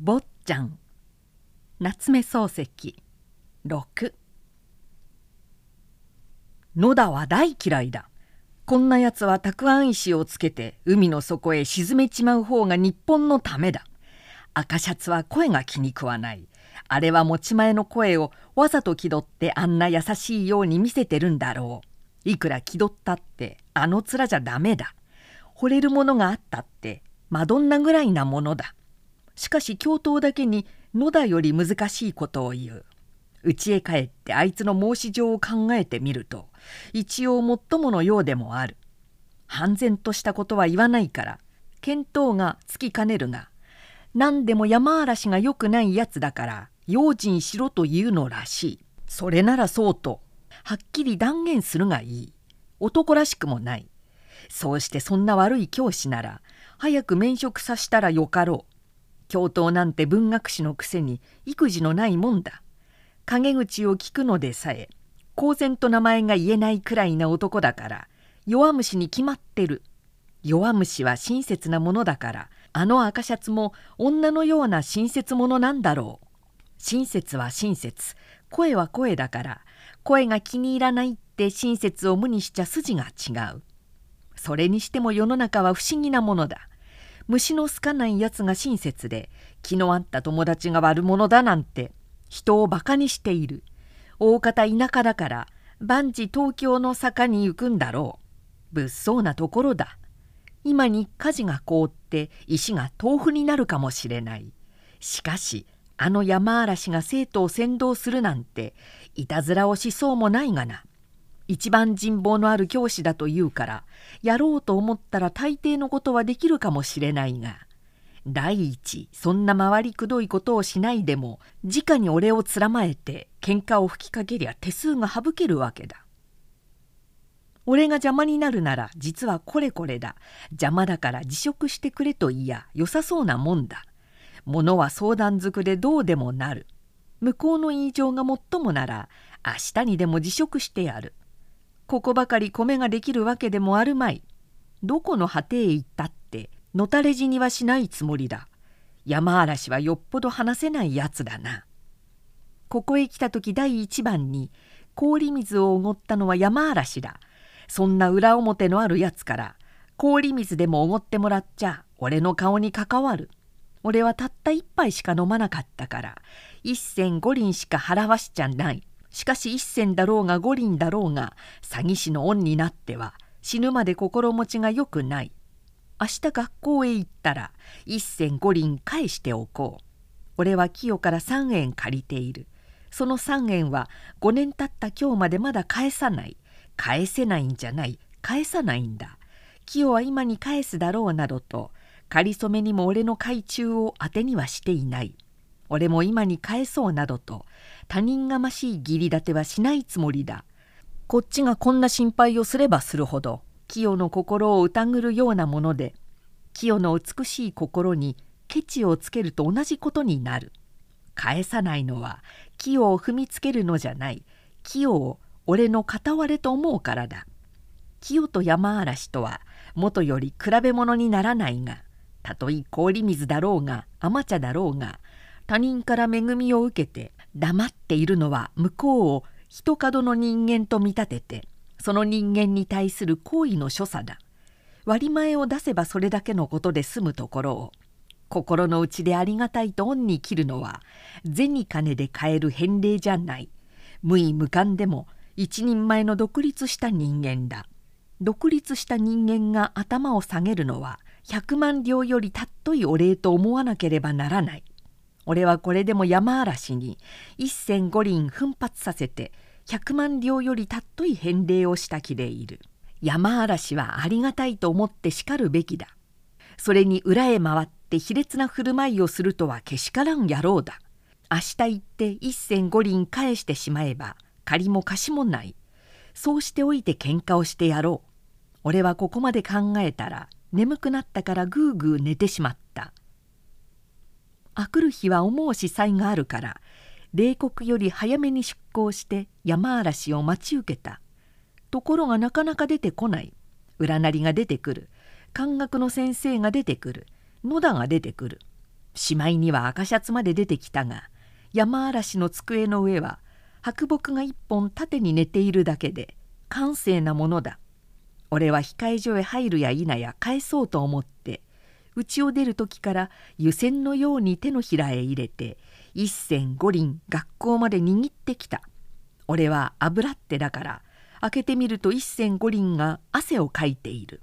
坊ちゃん。夏目漱石。6野田は大嫌いだ。こんなやつはたくあん石をつけて海の底へ沈めちまう方が日本のためだ。赤シャツは声が気に食わない。あれは持ち前の声をわざと気取ってあんな優しいように見せてるんだろう。いくら気取ったってあの面じゃダメだ。惚れるものがあったってマドンナぐらいなものだ。しかし教頭だけに野田より難しいことを言う。家へ帰ってあいつの申し状を考えてみると一応もっとものようでもある。半然としたことは言わないから見当がつきかねるが何でも山嵐がよくないやつだから用心しろというのらしい。それならそうとはっきり断言するがいい。男らしくもない。そうしてそんな悪い教師なら早く免職さしたらよかろう。教頭なんて文学史のくせに育児のないもんだ。陰口を聞くのでさえ公然と名前が言えないくらいな男だから弱虫に決まってる。弱虫は親切なものだからあの赤シャツも女のような親切者なんだろう。親切は親切。声は声だから声が気に入らないって親切を無にしちゃ筋が違う。それにしても世の中は不思議なものだ。虫の好かないやつが親切で気の合った友達が悪者だなんて人をバカにしている。大方田舎だから万事東京の坂に行くんだろう。物騒なところだ。今に火事が凍って石が豆腐になるかもしれない。しかしあの山嵐が生徒を先導するなんていたずらをしそうもないがな。一番人望のある教師だというからやろうと思ったら大抵のことはできるかもしれないが第一そんな回りくどいことをしないでも直に俺をつらまえて喧嘩を吹きかけりゃ手数が省けるわけだ。俺が邪魔になるなら実はこれこれだ邪魔だから辞職してくれと言いや良さそうなもんだ。ものは相談づくでどうでもなる。向こうの言い状がもっともなら明日にでも辞職してやる。ここばかり米ができるわけでもあるまい。どこの果てへ行ったってのたれ死にはしないつもりだ。山嵐はよっぽど話せないやつだな。ここへ来た時第一番に氷水をおごったのは山嵐だ。そんな裏表のあるやつから氷水でもおごってもらっちゃ俺の顔に関わる。俺はたった一杯しか飲まなかったから一銭五輪しか払わしちゃない。しかし一銭だろうが五輪だろうが詐欺師の恩になっては死ぬまで心持ちがよくない。明日学校へ行ったら一銭五輪返しておこう。俺は清から3円借りている。その3円は5年経った今日までまだ返さない。返せないんじゃない。返さないんだ。清は今に返すだろうなどと仮初めにも俺の懐中を当てにはしていない。俺も今に返そうなどと他人がましい義理立てはしないつもりだ。こっちがこんな心配をすればするほど清の心を疑るようなもので清の美しい心にケチをつけると同じことになる。返さないのは清を踏みつけるのじゃない。清を俺の片割れと思うからだ。清と山嵐とは元より比べ物にならないがたとえ氷水だろうが甘茶だろうが他人から恵みを受けて黙っているのは向こうを人角の人間と見立ててその人間に対する行為の所作だ。割前を出せばそれだけのことで済むところを心の内でありがたいと恩に切るのは銭金で買える返礼じゃない。無意無感でも一人前の独立した人間だ。独立した人間が頭を下げるのは百万両よりたっといお礼と思わなければならない。俺はこれでも山嵐に一銭五輪奮発させて百万両よりたっとい返礼をしたきでいる。山嵐はありがたいと思ってしかるべきだ。それに裏へ回って卑劣な振る舞いをするとはけしからん野郎だ。明日行って一銭五輪返してしまえば借りも貸しもない。そうしておいて喧嘩をしてやろう。俺はここまで考えたら眠くなったからぐうぐう寝てしまった。あくる日は思う司祭があるから冷酷より早めに出港して山嵐を待ち受けた。ところがなかなか出てこない。占りが出てくる。漢学の先生が出てくる。野田が出てくる。しまいには赤シャツまで出てきたが山嵐の机の上は白木が一本縦に寝ているだけで閑静なものだ。俺は控え所へ入るや否や返そうと思って家を出る時から湯煎のように手のひらへ入れて一銭五輪学校まで握ってきた。俺は油ってだから開けてみると一銭五輪が汗をかいている。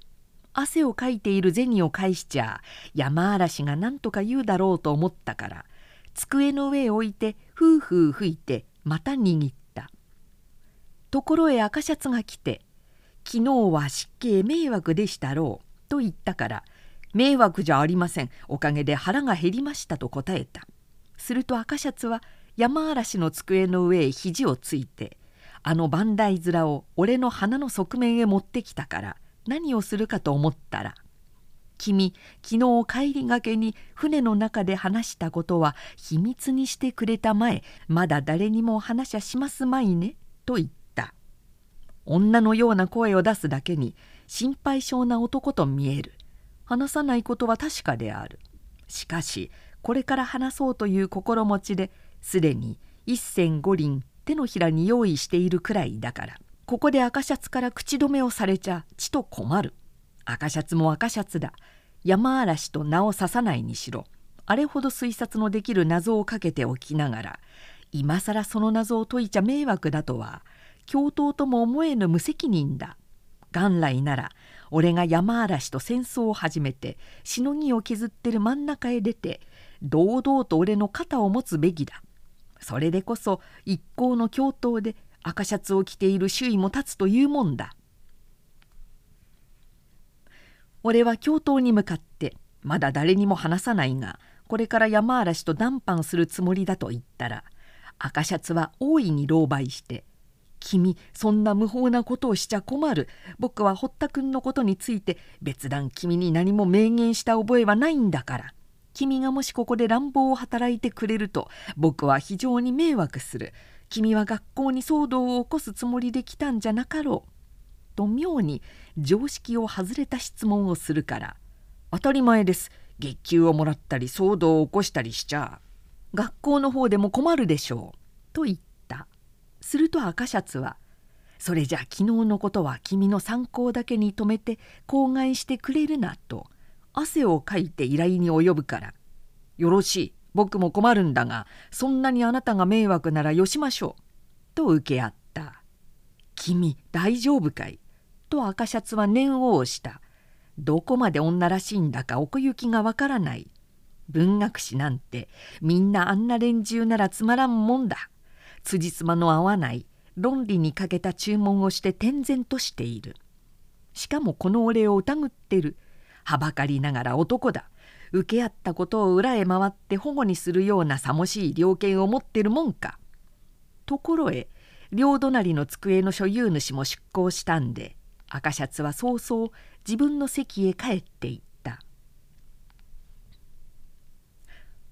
汗をかいている銭を返しちゃ山嵐が何とか言うだろうと思ったから机の上へ置いてふうふう吹いてまた握った。ところへ赤シャツが来て「昨日は湿気迷惑でしたろう」と言ったから「迷惑じゃありません。おかげで腹が減りました」と答えた。すると赤シャツは山嵐の机の上へ肘をついてあの番台面を俺の鼻の側面へ持ってきたから何をするかと思ったら「君昨日帰りがけに船の中で話したことは秘密にしてくれたまえまだ誰にも話しゃしますまいね」と言った。女のような声を出すだけに心配性な男と見える。話さないことは確かである。しかしこれから話そうという心持ちですでに一銭五輪手のひらに用意しているくらいだからここで赤シャツから口止めをされちゃちと困る。赤シャツも赤シャツだ。山嵐と名を刺さないにしろ。あれほど推察のできる謎をかけておきながら今更その謎を解いちゃ迷惑だとは教頭とも思えぬ無責任だ。元来なら俺が山嵐と戦争を始めてしのぎを削ってる真ん中へ出て堂々と俺の肩を持つべきだ。それでこそ一行の教頭で赤シャツを着ている周囲も立つというもんだ。俺は教頭に向かってまだ誰にも話さないがこれから山嵐と談判するつもりだと言ったら赤シャツは大いに狼狽して「君そんな無法なことをしちゃ困る。僕は堀田君のことについて別段君に何も明言した覚えはないんだから。君がもしここで乱暴を働いてくれると僕は非常に迷惑する。君は学校に騒動を起こすつもりで来たんじゃなかろう」と妙に常識を外れた質問をするから「当たり前です。月給をもらったり騒動を起こしたりしちゃ。学校の方でも困るでしょう」と言ったすると赤シャツは「それじゃ昨日のことは君の参考だけに止めて口外してくれるな」と汗をかいて依頼に及ぶから「よろしい僕も困るんだがそんなにあなたが迷惑ならよしましょう」と受け合った「君大丈夫かい?」と赤シャツは念を押したどこまで女らしいんだか奥行きがわからない文学史なんてみんなあんな連中ならつまらんもんだ辻褄の合わない論理に欠けた注文をして天然としている。しかもこの俺を疑ってる。はばかりながら男だ。受け合ったことを裏へ回って保護にするようなさもしい猟犬を持ってるもんか。ところへ両隣の机の所有主も出向したんで赤シャツは早々自分の席へ帰っていった。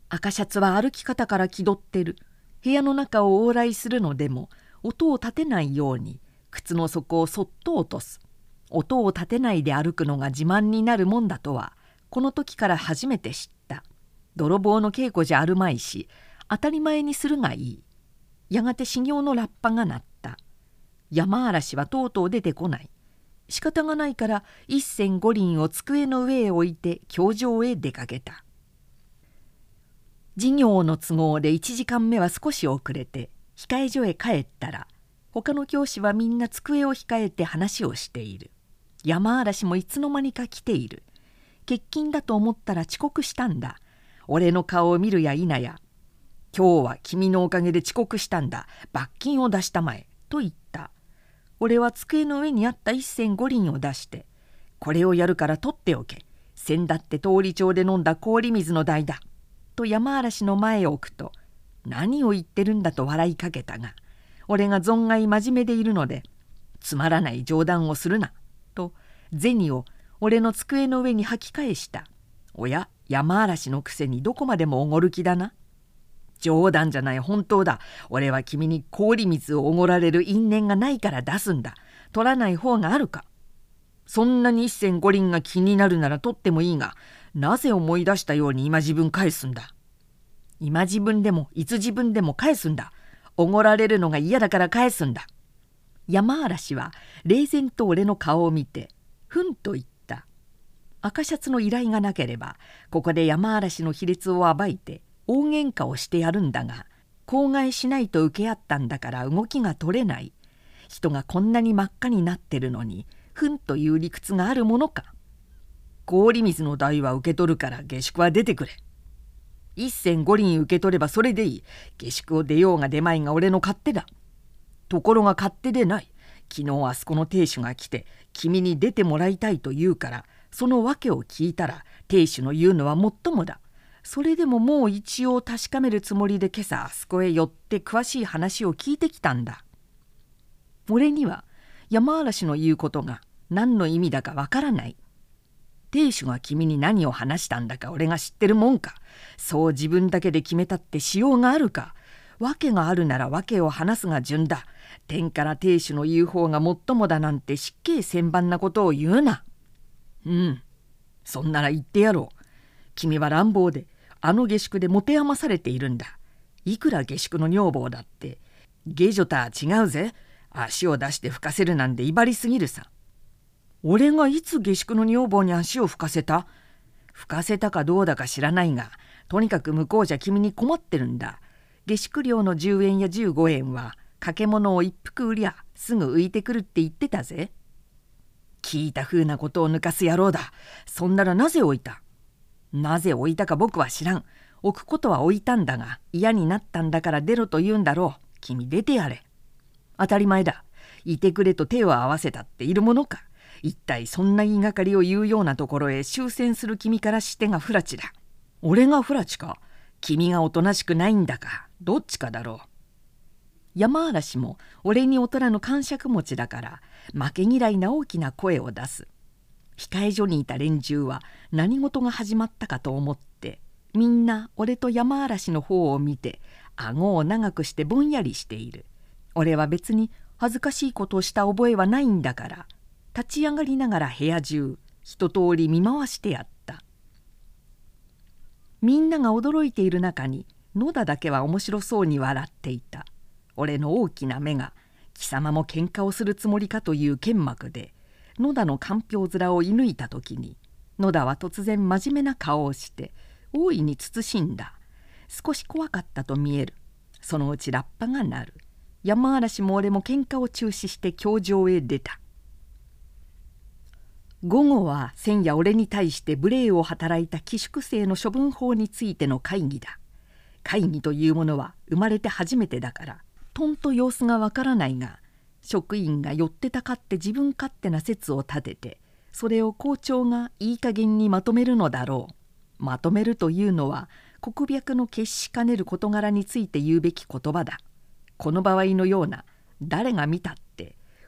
赤シャツは歩き方から気取ってる。部屋の中を往来するのでも音を立てないように靴の底をそっと落とす。音を立てないで歩くのが自慢になるもんだとはこの時から初めて知った。泥棒の稽古じゃあるまいし当たり前にするがいい。やがて修行のラッパが鳴った。山嵐はとうとう出てこない。仕方がないから一銭五輪を机の上へ置いて教場へ出かけた。授業の都合で1時間目は少し遅れて控え所へ帰ったら他の教師はみんな机を控えて話をしている。山嵐もいつの間にか来ている。欠勤だと思ったら遅刻したんだ。俺の顔を見るや否や。今日は君のおかげで遅刻したんだ。罰金を出したまえ。と言った。俺は机の上にあった一銭五輪を出してこれをやるから取っておけ。先だって通り町で飲んだ氷水の代だ。と山嵐の前へ置くと何を言ってるんだと笑いかけたが俺が存外真面目でいるのでつまらない冗談をするなと銭を俺の机の上に吐き返した。おや山嵐のくせにどこまでもおごる気だな。冗談じゃない本当だ。俺は君に氷水をおごられる因縁がないから出すんだ。取らない方があるか。そんなに一銭五輪が気になるなら取ってもいいがなぜ思い出したように今自分返すんだ?今自分でもいつ自分でも返すんだ?おごられるのが嫌だから返すんだ?山嵐は冷然と俺の顔を見てふんと言った。赤シャツの依頼がなければここで山嵐の卑劣を暴いて大喧嘩をしてやるんだが口外しないと受け合ったんだから動きが取れない。人がこんなに真っ赤になってるのにふんという理屈があるものか?氷水の代は受け取るから下宿は出てくれ一銭五輪受け取ればそれでいい下宿を出ようが出まいが俺の勝手だところが勝手でない昨日あそこの亭主が来て君に出てもらいたいと言うからその訳を聞いたら亭主の言うのはもっともだそれでももう一応確かめるつもりで今朝あそこへ寄って詳しい話を聞いてきたんだ俺には山嵐の言うことが何の意味だかわからない亭主が君に何を話したんだか俺が知ってるもんか。そう自分だけで決めたってしようがあるか。訳があるなら訳を話すが順だ。天から亭主の言う方がもっともだなんて失敬千万なことを言うな。うん。そんなら言ってやろう。君は乱暴であの下宿で持て余されているんだ。いくら下宿の女房だって。下女とは違うぜ。足を出して吹かせるなんて威張りすぎるさ。俺がいつ下宿の女房に足を吹かせた？吹かせたかどうだか知らないがとにかく向こうじゃ君に困ってるんだ。下宿料の10円や15円は掛け物を一服売りゃすぐ浮いてくるって言ってたぜ。聞いたふうなことを抜かす野郎だ。そんならなぜ置いた？なぜ置いたか僕は知らん。置くことは置いたんだが嫌になったんだから出ろと言うんだろう。君出てやれ。当たり前だ。いてくれと手を合わせたっているものか。一体そんな言いがかりを言うようなところへ終戦する君からしてが不埒だ。俺が不埒か？君がおとなしくないんだか？どっちかだろう？山嵐も俺に大人の感触持ちだから負け嫌いな大きな声を出す。控え所にいた連中は何事が始まったかと思ってみんな俺と山嵐の方を見て顎を長くしてぼんやりしている。俺は別に恥ずかしいことをした覚えはないんだから立ち上がりながら部屋中一通り見回してやった。みんなが驚いている中に野田だけは面白そうに笑っていた。俺の大きな目が貴様も喧嘩をするつもりかという剣幕で野田のかんぴょう面を射抜いた時に野田は突然真面目な顔をして大いに慎んだ。少し怖かったと見える。そのうちラッパが鳴る。山嵐も俺も喧嘩を中止して教場へ出た。午後は千夜俺に対して無礼を働いた寄宿生の処分法についての会議だ。会議というものは生まれて初めてだからとんと様子がわからないが職員が寄ってたかって自分勝手な説を立ててそれを校長がいい加減にまとめるのだろう。まとめるというのは国脈の決しかねる事柄について言うべき言葉だ。この場合のような誰が見たっ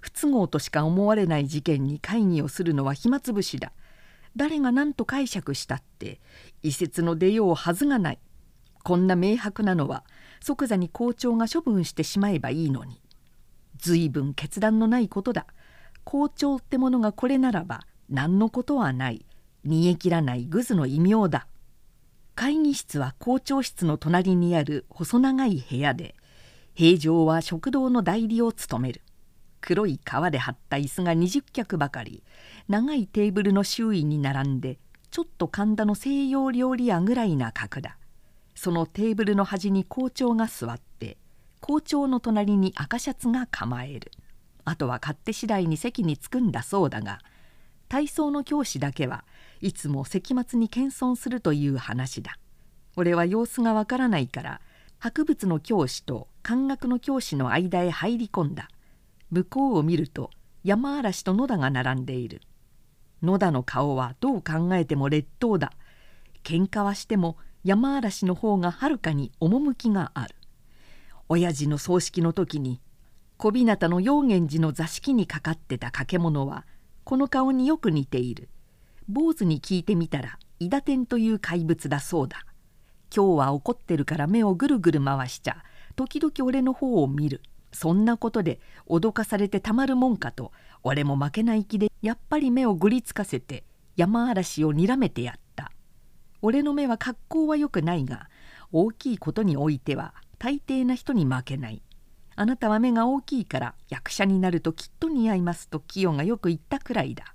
不都合としか思われない事件に会議をするのは暇つぶしだ。誰が何と解釈したって異説の出ようはずがない。こんな明白なのは即座に校長が処分してしまえばいいのに。随分決断のないことだ。校長ってものがこれならば何のことはない。煮え切らないグズの異名だ。会議室は校長室の隣にある細長い部屋で平常は食堂の代理を務める。黒い革で張った椅子が20脚ばかり。長いテーブルの周囲に並んでちょっと神田の西洋料理屋ぐらいな格だ。そのテーブルの端に校長が座って校長の隣に赤シャツが構える。あとは勝手次第に席に着くんだそうだが体操の教師だけはいつも席末に謙遜するという話だ。俺は様子がわからないから博物の教師と漢学の教師の間へ入り込んだ。向こうを見ると山嵐と野田が並んでいる。野田の顔はどう考えても劣等だ。喧嘩はしても山嵐の方がはるかに趣がある。親父の葬式の時に小日向の陽源寺の座敷にかかってた掛物はこの顔によく似ている。坊主に聞いてみたら伊田天という怪物だそうだ。今日は怒ってるから目をぐるぐる回しちゃ時々俺の方を見る。そんなことで脅かされてたまるもんかと俺も負けない気でやっぱり目をぐりつかせて山嵐をにらめてやった。俺の目は格好は良くないが大きいことにおいては大抵な人に負けない。あなたは目が大きいから役者になるときっと似合いますと清がよく言ったくらいだ。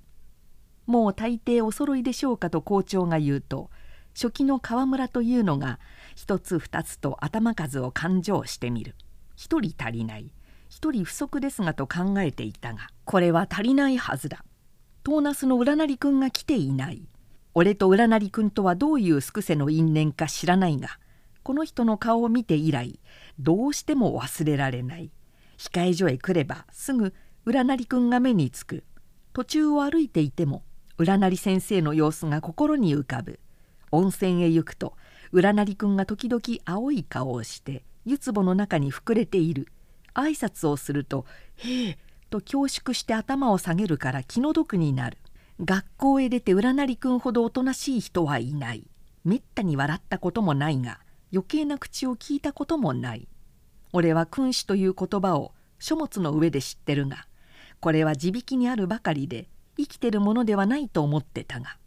もう大抵お揃いでしょうかと校長が言うと初期の河村というのが一つ二つと頭数を勘定してみる。一人足りない。一人不足ですがと考えていたがこれは足りないはずだ。トーナスの占りくんが来ていない。俺と占りくんとはどういうスクセの因縁か知らないがこの人の顔を見て以来どうしても忘れられない。控え所へ来ればすぐ占りくんが目につく。途中を歩いていても占り先生の様子が心に浮かぶ。温泉へ行くと占りくんが時々青い顔をして湯壺の中に膨れている。挨拶をすると「へえ」と恐縮して頭を下げるから気の毒になる。学校へ出て占りくんほどおとなしい人はいない。めったに笑ったこともないが余計な口を聞いたこともない。俺は君主という言葉を書物の上で知ってるがこれは地引きにあるばかりで生きてるものではないと思ってたが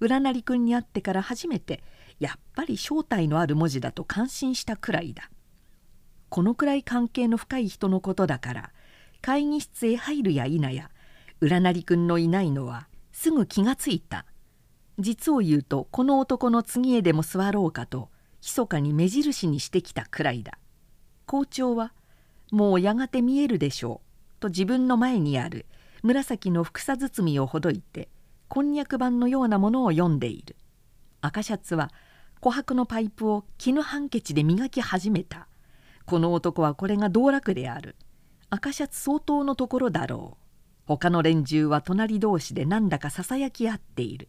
占りくんに会ってから初めてやっぱり正体のある文字だと感心したくらいだ。このくらい関係の深い人のことだから会議室へ入るや否や占りくんのいないのはすぐ気がついた。実を言うとこの男の次へでも座ろうかと密かに目印にしてきたくらいだ。校長は「もうやがて見えるでしょう」と自分の前にある紫のふくさ包みをほどいてこんにゃく板のようなものを読んでいる。赤シャツは琥珀のパイプを絹ハンケチで磨き始めた。この男はこれが道楽である。赤シャツ相当のところだろう。他の連中は隣同士でなんだかささやき合っている。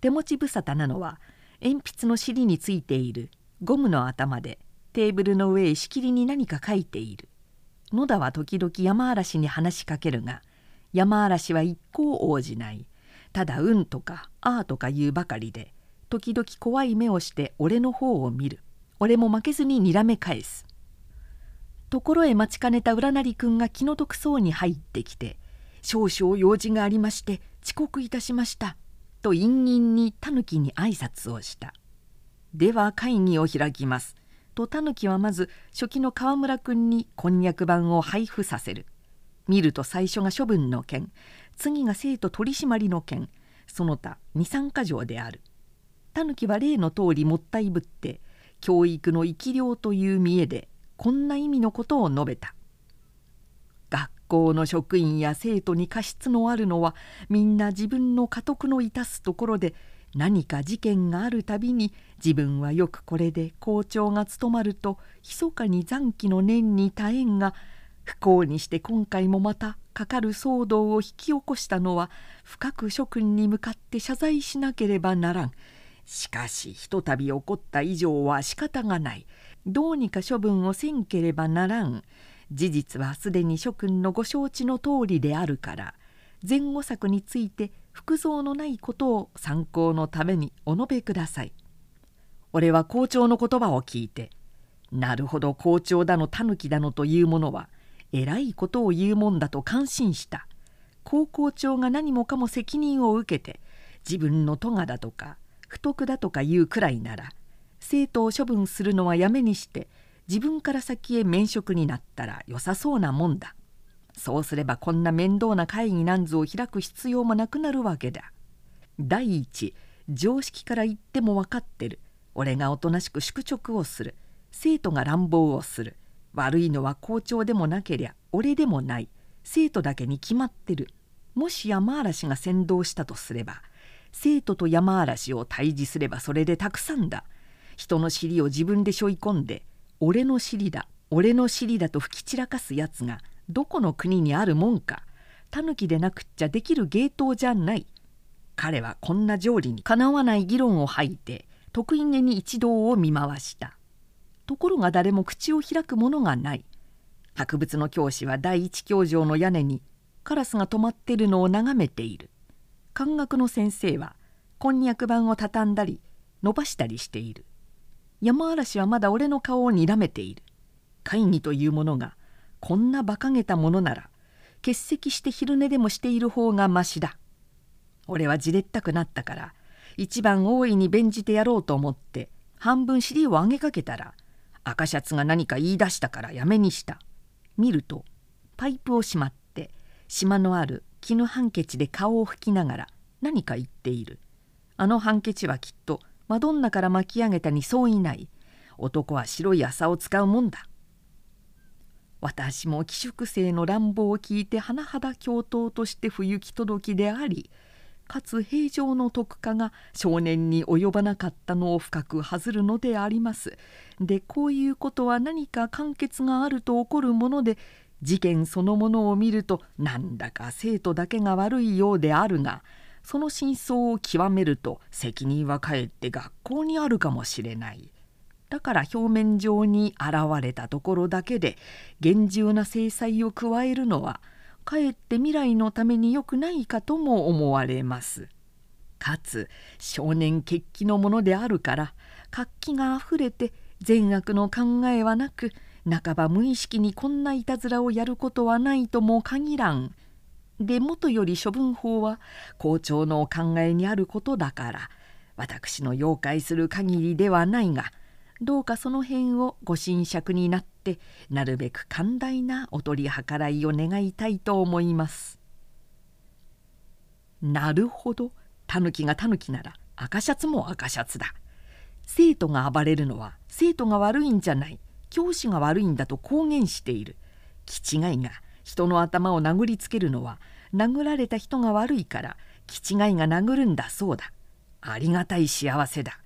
手持ち無沙汰なのは鉛筆の尻についている。ゴムの頭でテーブルの上へしきりに何か書いている。野田は時々山嵐に話しかけるが山嵐は一向応じない。ただ「うん」とか「ああ」とか言うばかりで時々怖い目をして俺の方を見る。俺も負けずににらめ返す。ところへ待ちかねた占りくんが気の毒そうに入ってきて「少々用事がありまして遅刻いたしました」と陰陰にタヌキに挨拶をした「では会議を開きます」とタヌキはまず初期の川村くんにこんにゃく板を配布させる。見ると最初が処分の件。次が生徒取締りの件。その他二酸化条である。タヌキは例の通りもったいぶって教育の生き量という見栄でこんな意味のことを述べた学校の職員や生徒に過失のあるのはみんな自分の家督の致すところで何か事件があるたびに自分はよくこれで校長が務まると密かに残機の念に耐えんが不幸にして今回もまたかかる騒動を引き起こしたのは深く諸君に向かって謝罪しなければならん。しかしひとたび起こった以上は仕方がないどうにか処分をせんければならん事実はすでに諸君のご承知の通りであるから前後策について服装のないことを参考のためにお述べください。俺は校長の言葉を聞いてなるほど校長だの狸だのというものはえらいことを言うもんだと感心した高校長が何もかも責任を受けて自分の咎だとか不徳だとかいうくらいなら生徒を処分するのはやめにして自分から先へ免職になったら良さそうなもんだ。そうすればこんな面倒な会議なんぞを開く必要もなくなるわけだ。第一常識から言っても分かってる。俺がおとなしく宿直をする。生徒が乱暴をする。悪いのは校長でもなけりゃ俺でもない。生徒だけに決まってる。もし山嵐が先導したとすれば生徒と山嵐を退治すればそれでたくさんだ。人の尻を自分で背負い込んで俺の尻だ俺の尻だと吹き散らかすやつがどこの国にあるもんかタヌキでなくっちゃできる芸当じゃない。彼はこんな条理にかなわない議論を吐いて得意げに一同を見回した。ところが誰も口を開くものがない。博物の教師は第一教場の屋根にカラスが止まってるのを眺めている。漢学の先生はこんにゃく板を畳んだり伸ばしたりしている。山嵐はまだ俺の顔をにらめている。会議というものがこんな馬鹿げたものなら欠席して昼寝でもしている方がましだ。俺はじれったくなったから一番大いに弁じてやろうと思って半分尻を上げかけたら赤シャツが何か言い出したからやめにした。見るとパイプをしまって島のある絹ハンケチで顔を拭きながら何か言っている。あのハンケチはきっとマドンナから巻き上げたにそういない男は白い麻を使うもんだ私も寄宿生の乱暴を聞いて甚だ教頭として不行き届きでありかつ平常の徳化が少年に及ばなかったのを深く恥ずるのであります。でこういうことは何か簡潔があると起こるもので事件そのものを見るとなんだか生徒だけが悪いようであるがその真相を極めると責任はかえって学校にあるかもしれない。だから表面上に現れたところだけで厳重な制裁を加えるのはかえって未来のために良くないかとも思われます。かつ少年決起のものであるから活気があふれて善悪の考えはなく半ば無意識にこんないたずらをやることはないとも限らん。でもとより処分法は校長のお考えにあることだから私の妖怪する限りではないがどうかその辺をご神酌になってなるべく寛大なお取り計らいを願いたいと思います。なるほどタヌキがタヌキなら赤シャツも赤シャツだ。生徒が暴れるのは生徒が悪いんじゃない教師が悪いんだと公言している。気違いが人の頭を殴りつけるのは殴られた人が悪いから気違いが殴るんだそうだ。ありがたい幸せだ。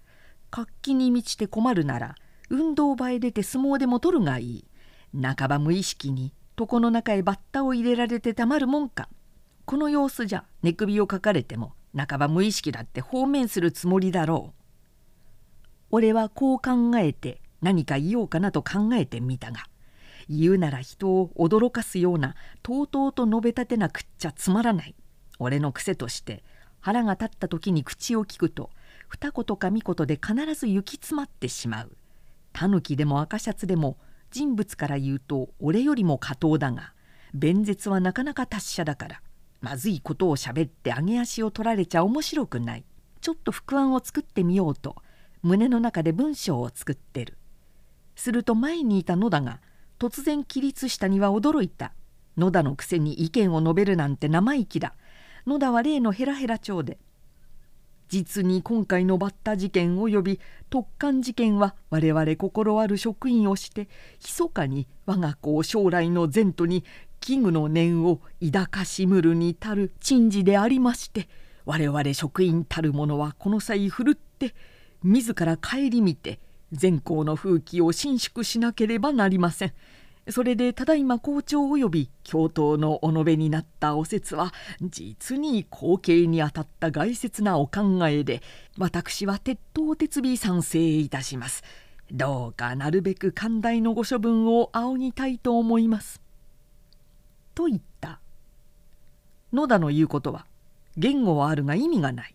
活気に満ちて困るなら運動場へ出て相撲でも取るがいい半ば無意識に床の中へバッタを入れられてたまるもんかこの様子じゃ寝首をかかれても半ば無意識だって放免するつもりだろう俺はこう考えて何か言おうかなと考えてみたが言うなら人を驚かすようなとうとうと述べ立てなくっちゃつまらない。俺の癖として腹が立った時に口を聞くと二言か三言で必ず行き詰まってしまう。タヌキでも赤シャツでも人物から言うと俺よりも下等だが弁舌はなかなか達者だからまずいことをしゃべって上げ足を取られちゃ面白くない。ちょっと腹案を作ってみようと胸の中で文章を作ってる。すると前にいた野田が突然起立したには驚いた。野田のくせに意見を述べるなんて生意気だ。野田は例のヘラヘラ帳で。実に今回のバッタ事件及び特艦事件は我々心ある職員をして密かに我が校将来の前途に危惧の念を抱かしむるに足る珍事でありまして我々職員たる者はこの際ふるって自ら顧みて全校の風紀を伸縮しなければなりません。それでただいま校長及び教頭のお述べになったお説は実に後継にあたった概説なお考えで私は鉄頭鉄尾賛成いたします。どうかなるべく寛大のご処分を仰ぎたいと思います。と言った。野田の言うことは言語はあるが意味がない。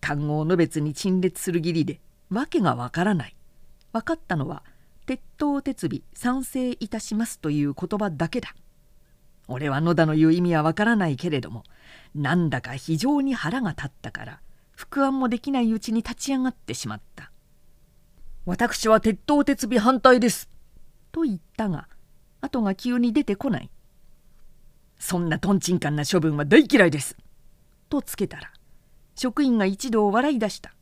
漢語の別に陳列する義理で訳がわからない。分かったのは「鉄頭鉄尾賛成いたしますという言葉だけだ。俺は野田の言う意味はわからないけれどもなんだか非常に腹が立ったから腹案もできないうちに立ち上がってしまった。私は鉄頭鉄尾反対です。と言ったが後が急に出てこない。そんなとんちんかんな処分は大嫌いです。とつけたら職員が一度笑い出した。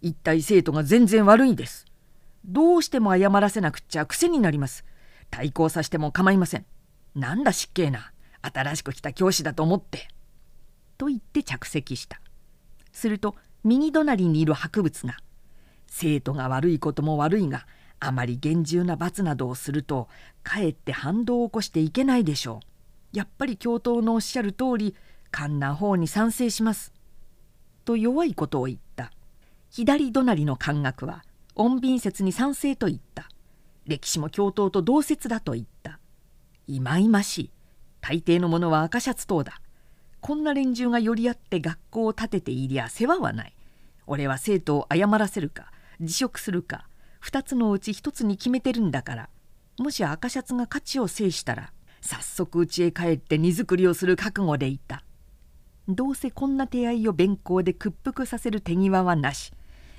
一体生徒が全然悪いですどうしても謝らせなくっちゃ癖になります。対抗させても構いません。なんだ失敬な。新しく来た教師だと思って。と言って着席した。すると右隣にいる博物が「生徒が悪いことも悪いがあまり厳重な罰などをするとかえって反動を起こしていけないでしょう。やっぱり教頭のおっしゃる通りカンな方に賛成します」と弱いことを言った左隣の漢学は穏便説に賛成と言った。歴史も教頭と同説だと言った。いまいましい。大抵のものは赤シャツ等だ。こんな連中が寄り合って学校を建てていりゃ世話はない。俺は生徒を謝らせるか辞職するか2つのうち1つに決めてるんだから。もし赤シャツが価値を制したら早速家へ帰って荷造りをする覚悟でいた。どうせこんな手合いを弁行で屈服させる手際はなし。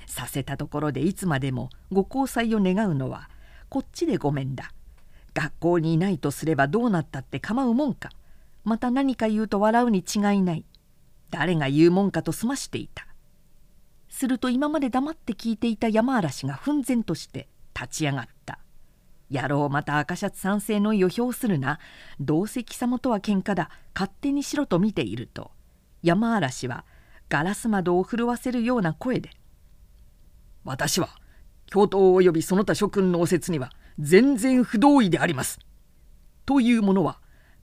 させたところでいつまでもご交際を願うのはこっちでごめんだ。学校にいないとすればどうなったって構うもんか。また何か言うと笑うに違いない。誰が言うもんかと済ましていた。すると今まで黙って聞いていた山嵐が奮然として立ち上がった。野郎また赤シャツ賛成の意を表するな。どうせ貴様とは喧嘩だ。勝手にしろと見ていると。山嵐はガラス窓を震わせるような声で「私は教頭及びその他諸君のお説には全然不同意であります」というものは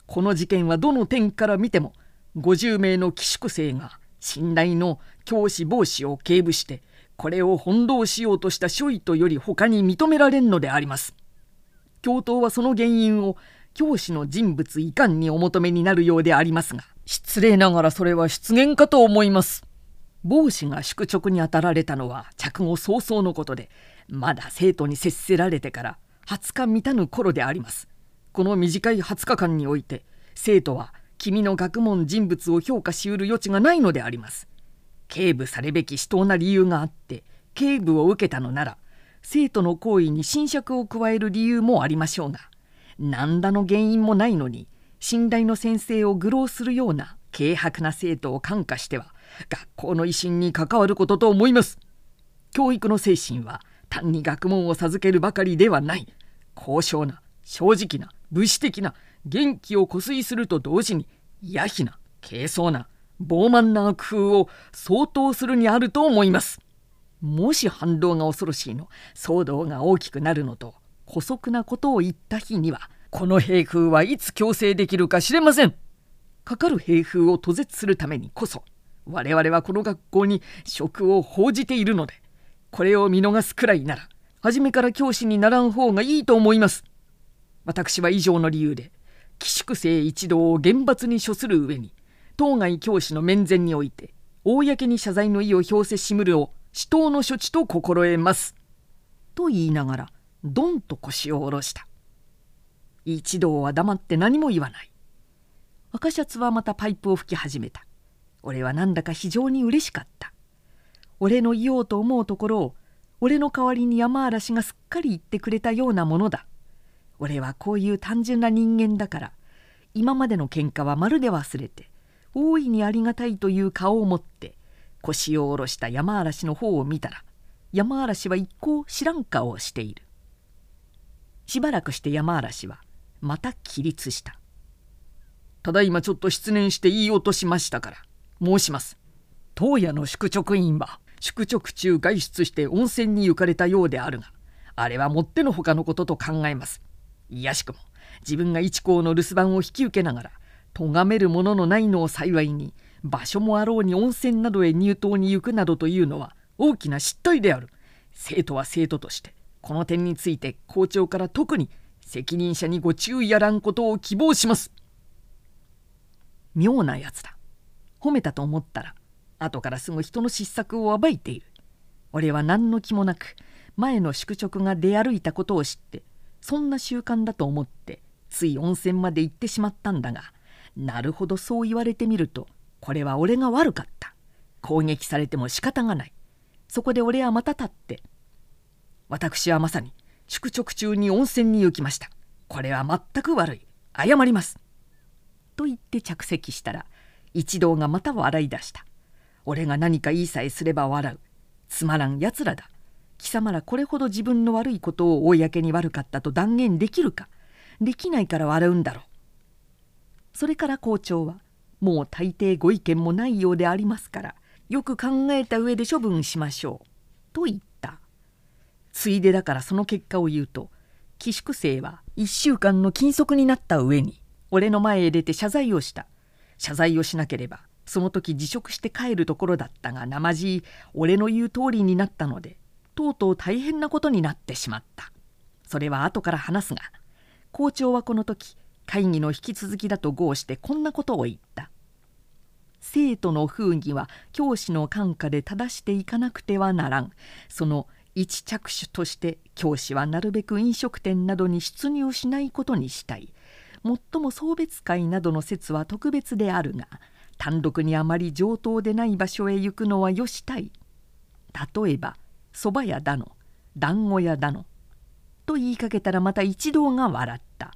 この事件はどの点から見ても50名の寄宿生が信頼の教師帽子を警部してこれを翻弄しようとした諸意とより他に認められんのであります。教頭はその原因を教師の人物遺憾にお求めになるようでありますが失礼ながらそれは失言かと思います帽子が宿直に当たられたのは着後早々のことでまだ生徒に接せられてから20日満たぬ頃であります。この短い20日間において生徒は君の学問人物を評価しうる余地がないのであります。警部されべき死闘な理由があって警部を受けたのなら生徒の行為に侵釈を加える理由もありましょうが何らの原因もないのに信頼の先生を愚弄するような軽薄な生徒を感化しては学校の威信に関わることと思います。教育の精神は単に学問を授けるばかりではない。高尚な正直な武士的な元気を固遂すると同時に野非な軽装な傲慢な悪風を相当するにあると思います。もし反動が恐ろしいの騒動が大きくなるのと姑息なことを言った日にはこの兵風はいつ強制できるか知れません。かかる兵風を途絶するためにこそ我々はこの学校に職を報じているのでこれを見逃すくらいなら初めから教師にならん方がいいと思います私は以上の理由で寄宿生一同を厳罰に処する上に当該教師の面前において公に謝罪の意を表せしむるを死闘の処置と心得ます。と言いながらどんと腰を下ろした。一同は黙って何も言わない。赤シャツはまたパイプを吹き始めた。俺はなんだか非常に嬉しかった。俺の言おうと思うところを俺の代わりに山嵐がすっかり言ってくれたようなものだ。俺はこういう単純な人間だから今までの喧嘩はまるで忘れて大いにありがたいという顔を持って腰を下ろした山嵐の方を見たら山嵐は一向知らん顔をしているしばらくして山嵐はまた起立したただいまちょっと失念して言い落としましたから申します。当夜の宿直員は宿直中外出して温泉に行かれたようであるがあれはもってのほかのことと考えます。いやしくも自分が一行の留守番を引き受けながら咎めるもののないのを幸いに場所もあろうに温泉などへ入湯に行くなどというのは大きな失態である。生徒は生徒としてこの点について校長から特に責任者にご注意やらんことを希望します。妙なやつだ。褒めたと思ったら後からすぐ人の失策を暴いている。俺は何の気もなく前の宿直が出歩いたことを知ってそんな習慣だと思ってつい温泉まで行ってしまったんだがなるほどそう言われてみるとこれは俺が悪かった。攻撃されても仕方がない。そこで俺はまた立って私はまさに宿直中に温泉に行きました。これは全く悪い。謝ります。と言って着席したら一同がまた笑い出した。俺が何か言いさえすれば笑う。つまらんやつらだ。貴様らこれほど自分の悪いことを公に悪かったと断言できるか。できないから笑うんだろう。それから校長はもう大抵ご意見もないようでありますからよく考えた上で処分しましょう」と言った。ついでだからその結果を言うと寄宿生は1週間の禁足になった上に俺の前へ出て謝罪をした。謝罪をしなければその時辞職して帰るところだったがなまじい俺の言う通りになったのでとうとう大変なことになってしまった。それは後から話すが校長はこの時会議の引き続きだと号してこんなことを言った。生徒の風儀は教師の感化で正していかなくてはならんその一着手として教師はなるべく飲食店などに出入しないことにしたい。もっとも送別会などの説は特別であるが単独にあまり上等でない場所へ行くのはよしたい。例えば蕎麦屋だの団子屋だのと言いかけたらまた一同が笑った。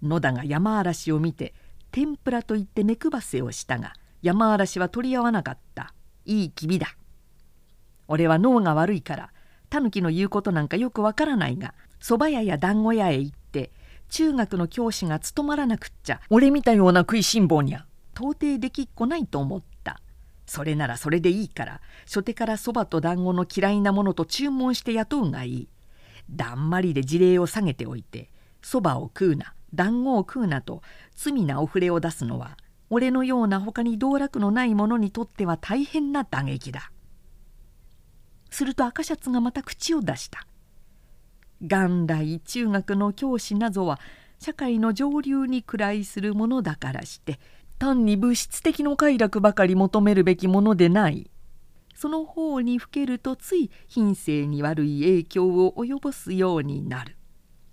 野田が山嵐を見て天ぷらと言って目配せをしたが山嵐は取り合わなかった。いいきびだ。俺は脳が悪いからタヌキの言うことなんかよくわからないが蕎麦屋や団子屋へ行って中学の教師が務まらなくっちゃ俺みたような食いしん坊にゃ到底できっこないと思った。それならそれでいいから初手からそばと団子の嫌いなものと注文して雇うがいい。だんまりで事例を下げておいてそばを食うな団子を食うなと罪なお触れを出すのは俺のような他に道楽のない者にとっては大変な打撃だ。すると赤シャツがまた口を出した。元来中学の教師などは社会の上流に位するものだからして単に物質的の快楽ばかり求めるべきものでない。その方にふけるとつい品性に悪い影響を及ぼすようになる。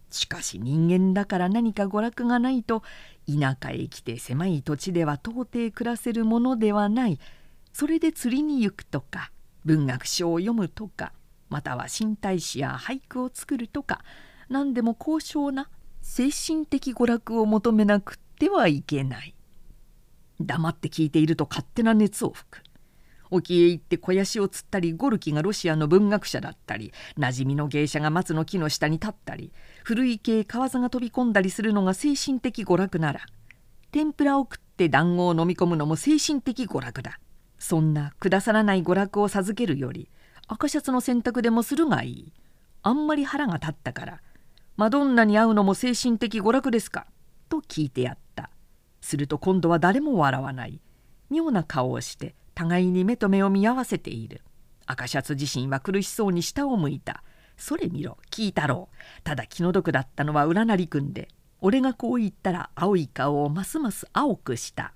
しかし人間だから何か娯楽がないと田舎へ来て狭い土地では到底暮らせるものではない。それで釣りに行くとか文学書を読むとかまたは身体詩や俳句を作るとか何でも高尚な精神的娯楽を求めなくてはいけない。黙って聞いていると勝手な熱を吹く。沖へ行って肥やしを釣ったりゴルキがロシアの文学者だったり馴染みの芸者が松の木の下に立ったり古い系川座が飛び込んだりするのが精神的娯楽なら天ぷらを食って団子を飲み込むのも精神的娯楽だ。そんなくださらない娯楽を授けるより赤シャツの洗濯でもするがいい。あんまり腹が立ったから。マドンナに会うのも精神的娯楽ですか？と聞いてやった。すると今度は誰も笑わない。妙な顔をして互いに目と目を見合わせている。赤シャツ自身は苦しそうに下を向いた。それ見ろ聞いたろう。ただ気の毒だったのは浦成君で。俺がこう言ったら青い顔をますます青くした。